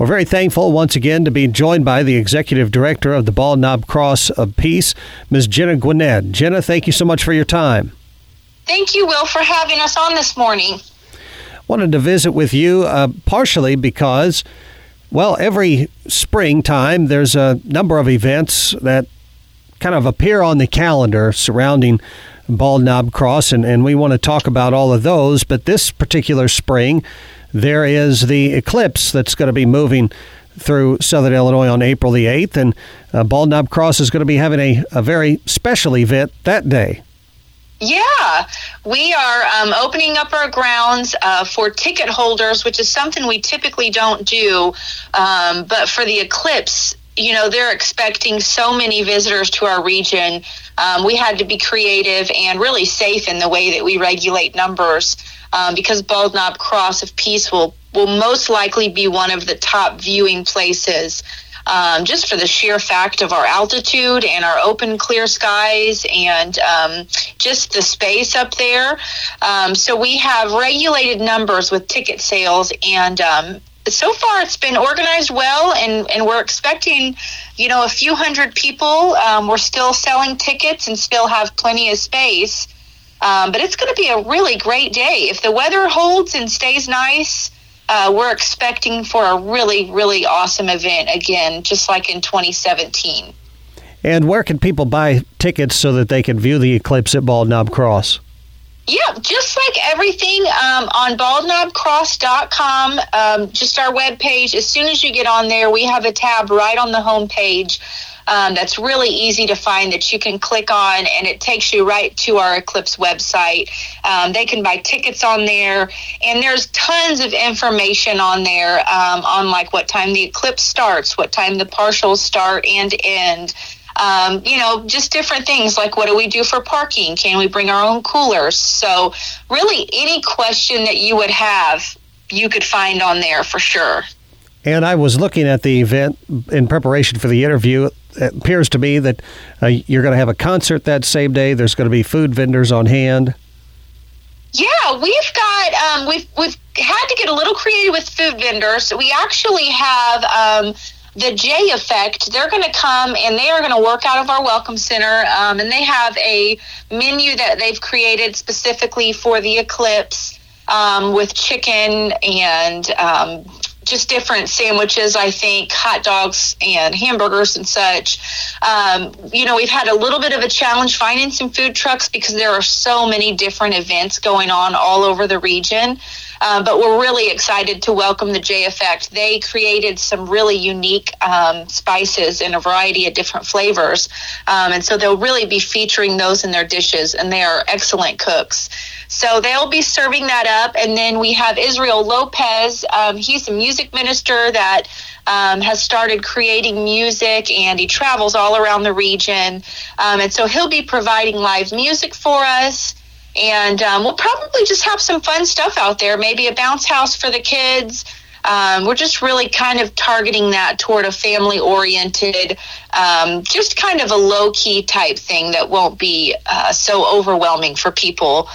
We're very thankful once again to be joined by the executive director of the Bald Knob Cross of Peace, Ms. Jena Guined. Jena, thank you so much for your time. Thank you, Will, for having us on this morning. Wanted to visit with you uh, partially because, well, every springtime there's a number of events that kind of appear on the calendar surrounding Bald Knob Cross, and, and we want to talk about all of those. But this particular spring, there is the eclipse that's going to be moving through Southern Illinois on April the 8th, and uh, Bald Knob Cross is going to be having a, a very special event that day. Yeah, we are um, opening up our grounds uh, for ticket holders, which is something we typically don't do. Um, but for the eclipse, you know, they're expecting so many visitors to our region. Um, we had to be creative and really safe in the way that we regulate numbers um, because Bald Knob Cross of Peace will, will most likely be one of the top viewing places um, just for the sheer fact of our altitude and our open, clear skies and um, just the space up there. Um, so we have regulated numbers with ticket sales, and um, so far it's been organized well, and, and we're expecting, you know, a few hundred people. Um, we're still selling tickets and still have plenty of space. Um, but it's going to be a really great day. If the weather holds and stays nice, uh, we're expecting for a really, really awesome event again, just like in 2017. And where can people buy tickets so that they can view the eclipse at Bald Knob Cross? Yeah, just like everything um, on baldknobcross.com, um, just our webpage. As soon as you get on there, we have a tab right on the home page um, that's really easy to find that you can click on and it takes you right to our Eclipse website. Um, they can buy tickets on there and there's tons of information on there um, on like what time the eclipse starts, what time the partials start and end. Um, you know, just different things like what do we do for parking? Can we bring our own coolers? So, really, any question that you would have, you could find on there for sure. And I was looking at the event in preparation for the interview it appears to me that uh, you're going to have a concert that same day. There's going to be food vendors on hand. Yeah, we've got um, we've we've had to get a little creative with food vendors. We actually have um, the J Effect. They're going to come and they are going to work out of our welcome center, um, and they have a menu that they've created specifically for the eclipse um, with chicken and um, just different sandwiches, I think, hot dogs and hamburgers and such. Um, you know, we've had a little bit of a challenge finding some food trucks because there are so many different events going on all over the region. Uh, but we're really excited to welcome the J Effect. They created some really unique um, spices in a variety of different flavors. Um, and so they'll really be featuring those in their dishes, and they are excellent cooks. So they'll be serving that up. And then we have Israel Lopez. Um, he's a music minister that um, has started creating music and he travels all around the region. Um, and so he'll be providing live music for us. And um, we'll probably just have some fun stuff out there, maybe a bounce house for the kids. Um, we're just really kind of targeting that toward a family oriented, um, just kind of a low key type thing that won't be uh, so overwhelming for people.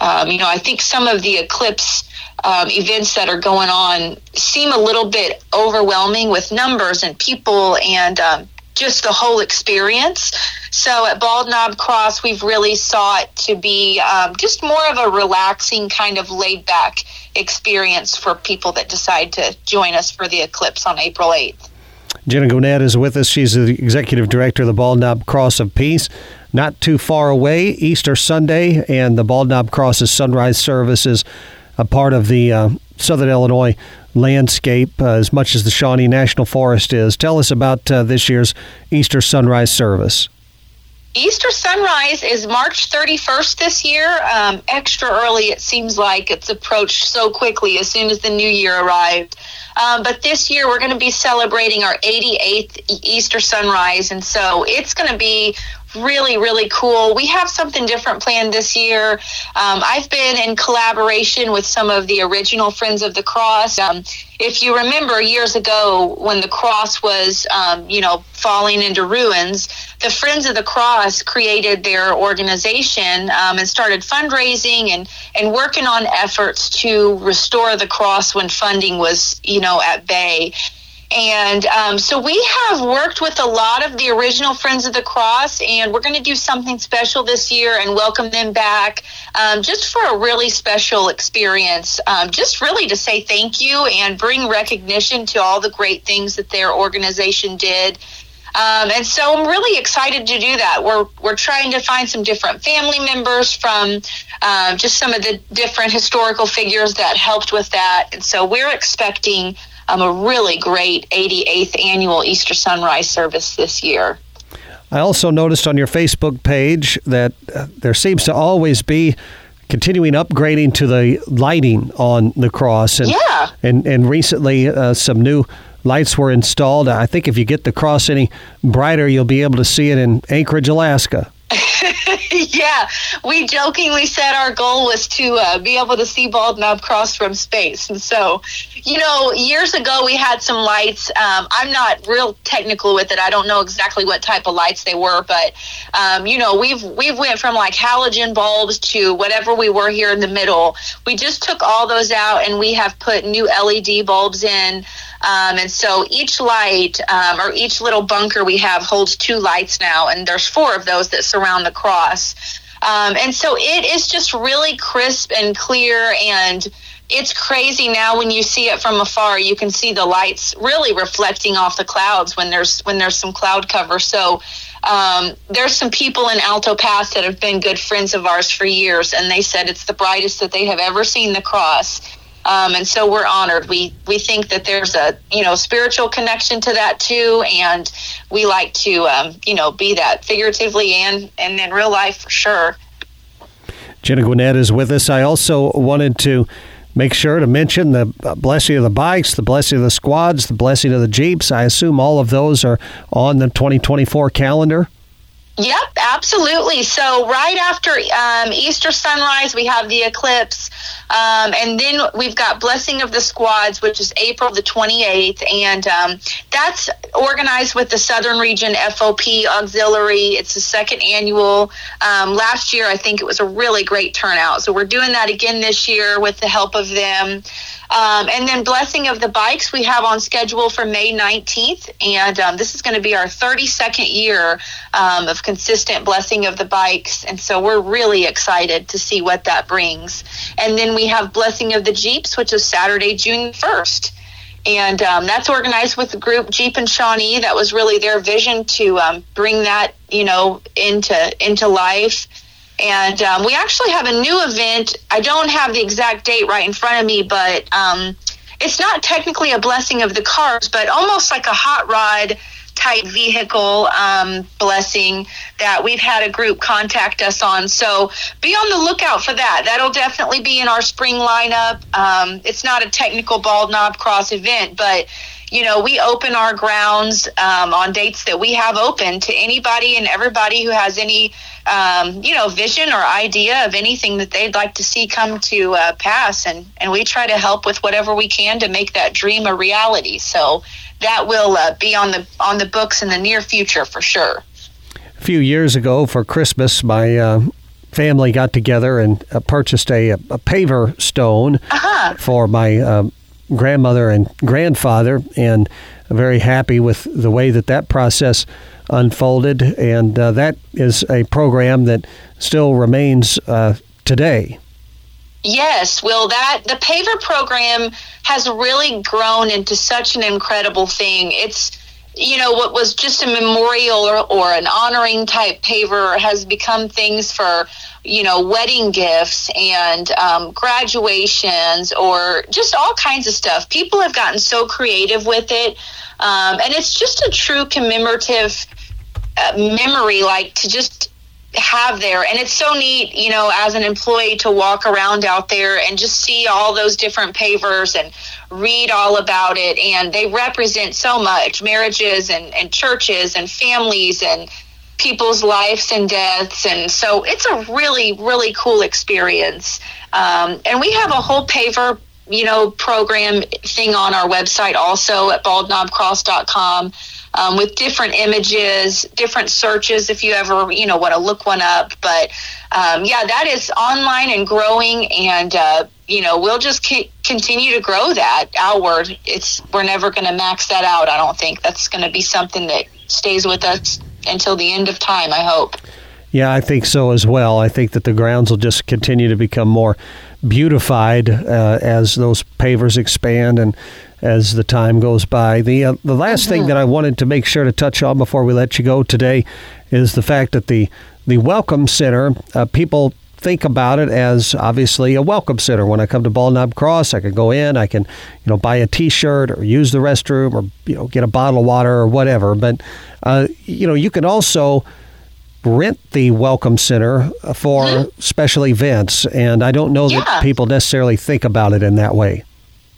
Um, you know, I think some of the eclipse um, events that are going on seem a little bit overwhelming with numbers and people and um, just the whole experience. So at Bald Knob Cross, we've really sought to be um, just more of a relaxing, kind of laid back experience for people that decide to join us for the eclipse on April 8th. Jena Guined is with us. She's the executive director of the Bald Knob Cross of Peace. Not too far away, Easter Sunday, and the Bald Knob Cross's sunrise service is a part of the uh, Southern Illinois landscape uh, as much as the Shawnee National Forest is. Tell us about uh, this year's Easter sunrise service. Easter sunrise is March 31st this year. Um, extra early, it seems like it's approached so quickly as soon as the new year arrived. Um, but this year, we're going to be celebrating our 88th Easter sunrise. And so it's going to be really, really cool. We have something different planned this year. Um, I've been in collaboration with some of the original Friends of the Cross. Um, if you remember years ago when the cross was, um, you know, falling into ruins, the Friends of the Cross created their organization um, and started fundraising and, and working on efforts to restore the cross when funding was, you know, at bay. And um, so we have worked with a lot of the original Friends of the Cross, and we're going to do something special this year and welcome them back um, just for a really special experience. Um, just really to say thank you and bring recognition to all the great things that their organization did. Um, and so I'm really excited to do that. We're we're trying to find some different family members from um, just some of the different historical figures that helped with that. And so we're expecting um, a really great 88th annual Easter sunrise service this year. I also noticed on your Facebook page that uh, there seems to always be continuing upgrading to the lighting on the cross. And, yeah. And, and recently, uh, some new lights were installed. I think if you get the cross any brighter, you'll be able to see it in Anchorage, Alaska. yeah, we jokingly said our goal was to uh, be able to see Bald Knob Cross from space. And so, you know, years ago we had some lights. Um, I'm not real technical with it. I don't know exactly what type of lights they were, but um, you know, we've we've went from like halogen bulbs to whatever we were here in the middle. We just took all those out and we have put new LED bulbs in. Um, and so each light um, or each little bunker we have holds two lights now, and there's four of those that surround the cross. Um, and so it is just really crisp and clear and it's crazy now when you see it from afar you can see the lights really reflecting off the clouds when there's when there's some cloud cover. So um, there's some people in alto pass that have been good friends of ours for years and they said it's the brightest that they have ever seen the cross um, and so we're honored. We we think that there's a you know spiritual connection to that too, and we like to um, you know be that figuratively and and in real life for sure. Jena Guined is with us. I also wanted to make sure to mention the blessing of the bikes, the blessing of the squads, the blessing of the jeeps. I assume all of those are on the 2024 calendar. Yep, absolutely. So right after um, Easter sunrise, we have the eclipse, um, and then we've got Blessing of the Squads, which is April the 28th, and um, that's organized with the Southern Region FOP Auxiliary. It's the second annual. Um, last year, I think it was a really great turnout. So we're doing that again this year with the help of them. Um, and then Blessing of the Bikes we have on schedule for May 19th. And um, this is going to be our 32nd year um, of consistent Blessing of the Bikes. And so we're really excited to see what that brings. And then we have Blessing of the Jeeps, which is Saturday, June 1st and um, that's organized with the group Jeep and Shawnee. That was really their vision to um, bring that, you know, into into life. And um, we actually have a new event. I don't have the exact date right in front of me, but um, it's not technically a blessing of the cars, but almost like a hot rod type vehicle um, blessing that we've had a group contact us on. So be on the lookout for that. That'll definitely be in our spring lineup. Um, it's not a technical bald knob cross event, but you know, we open our grounds um, on dates that we have open to anybody and everybody who has any, um, you know, vision or idea of anything that they'd like to see come to uh, pass. And, and we try to help with whatever we can to make that dream a reality. So that will uh, be on the on the books in the near future for sure. A few years ago for Christmas, my uh, family got together and uh, purchased a, a paver stone uh-huh. for my um, grandmother and grandfather, and very happy with the way that that process unfolded. And uh, that is a program that still remains uh, today. Yes, well, that the paver program has really grown into such an incredible thing. It's you know what was just a memorial or, or an honoring type paver has become things for you know, wedding gifts and um, graduations or just all kinds of stuff. People have gotten so creative with it. Um, and it's just a true commemorative uh, memory, like to just have there. And it's so neat, you know, as an employee to walk around out there and just see all those different pavers and read all about it. And they represent so much marriages and, and churches and families and people's lives and deaths. And so it's a really, really cool experience. Um, and we have a whole paver, you know, program thing on our website also at baldknobcross.com. Um, with different images, different searches if you ever, you know, want to look one up. But um, yeah, that is online and growing, and uh, you know, we'll just continue to grow that outward. It's we're never going to max that out. I don't think that's going to be something that stays with us until the end of time. I hope. Yeah, I think so as well. I think that the grounds will just continue to become more beautified uh, as those pavers expand and as the time goes by. The uh, the last mm-hmm. thing that I wanted to make sure to touch on before we let you go today is the fact that the the Welcome Center, uh, people think about it as obviously a welcome center. When I come to Bald Knob Cross, I can go in, I can, you know, buy a T-shirt or use the restroom or you know get a bottle of water or whatever. But uh, you know, you can also rent the Welcome Center for mm-hmm. special events, and I don't know yeah. that people necessarily think about it in that way.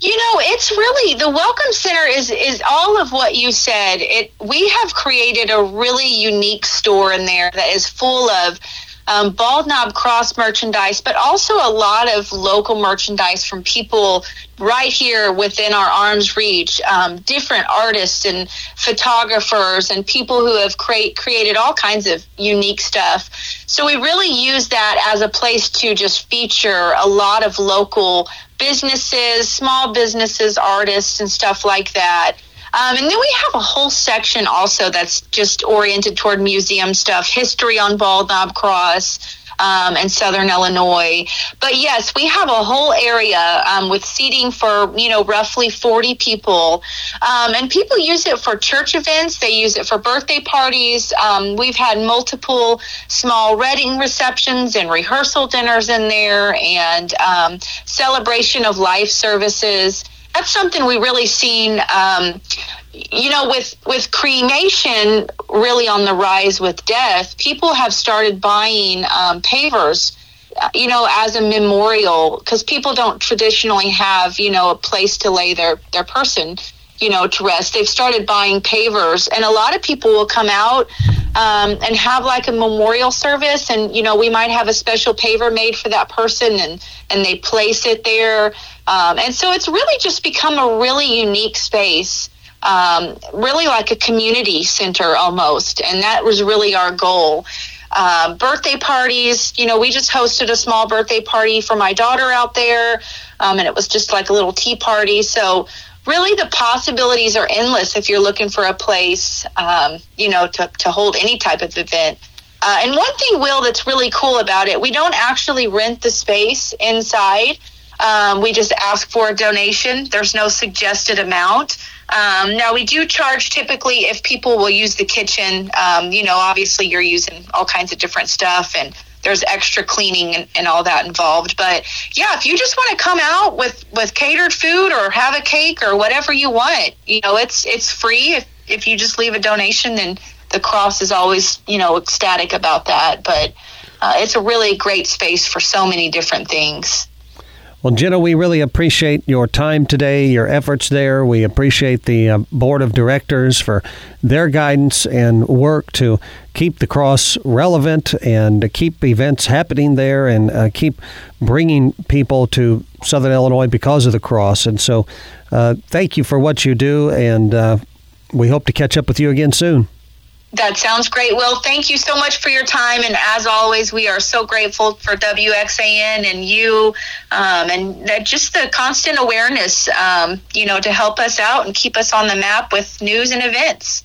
You know, it's really the Welcome Center is is all of what you said. It we have created a really unique store in there that is full of um, Bald Knob Cross merchandise, but also a lot of local merchandise from people right here within our arm's reach. Um, different artists and photographers and people who have create, created all kinds of unique stuff. So we really use that as a place to just feature a lot of local businesses, small businesses, artists, and stuff like that. Um, and then we have a whole section also that's just oriented toward museum stuff, history on Bald Knob Cross. Um, and Southern Illinois. But yes, we have a whole area um, with seating for you know roughly forty people, um, and people use it for church events. They use it for birthday parties. Um, we've had multiple small wedding receptions and rehearsal dinners in there, and um, celebration of life services that's something we really seen. Um, you know, with with cremation really on the rise with death, people have started buying um, pavers. You know, as a memorial, because people don't traditionally have you know a place to lay their their person you know, to rest. They've started buying pavers, and a lot of people will come out um, and have like a memorial service, and you know, we might have a special paver made for that person, and and they place it there, um, and so it's really just become a really unique space. Um, really like a community center almost, and that was really our goal. Uh, birthday parties, you know, we just hosted a small birthday party for my daughter out there, um, and it was just like a little tea party. So really the possibilities are endless if you're looking for a place, um, you know, to, to hold any type of event. Uh, and one thing, Will, that's really cool about it, we don't actually rent the space inside. Um, we just ask for a donation. There's no suggested amount. Um, now, we do charge typically if people will use the kitchen. Um, you know, obviously, you're using all kinds of different stuff, and there's extra cleaning and, and all that involved. But yeah, if you just want to come out with with catered food or have a cake or whatever you want, you know, it's it's free. If if you just leave a donation, then the cross is always you know ecstatic about that. But uh, it's a really great space for so many different things. Well, Jena, we really appreciate your time today, your efforts there. We appreciate the uh, board of directors for their guidance and work to keep the cross relevant and keep events happening there and uh, keep bringing people to Southern Illinois because of the cross. And so, uh, thank you for what you do, and uh, we hope to catch up with you again soon. That sounds great, Will. Thank you so much for your time. And as always, we are so grateful for WXAN and you um, and just the constant awareness, um, you know, to help us out and keep us on the map with news and events.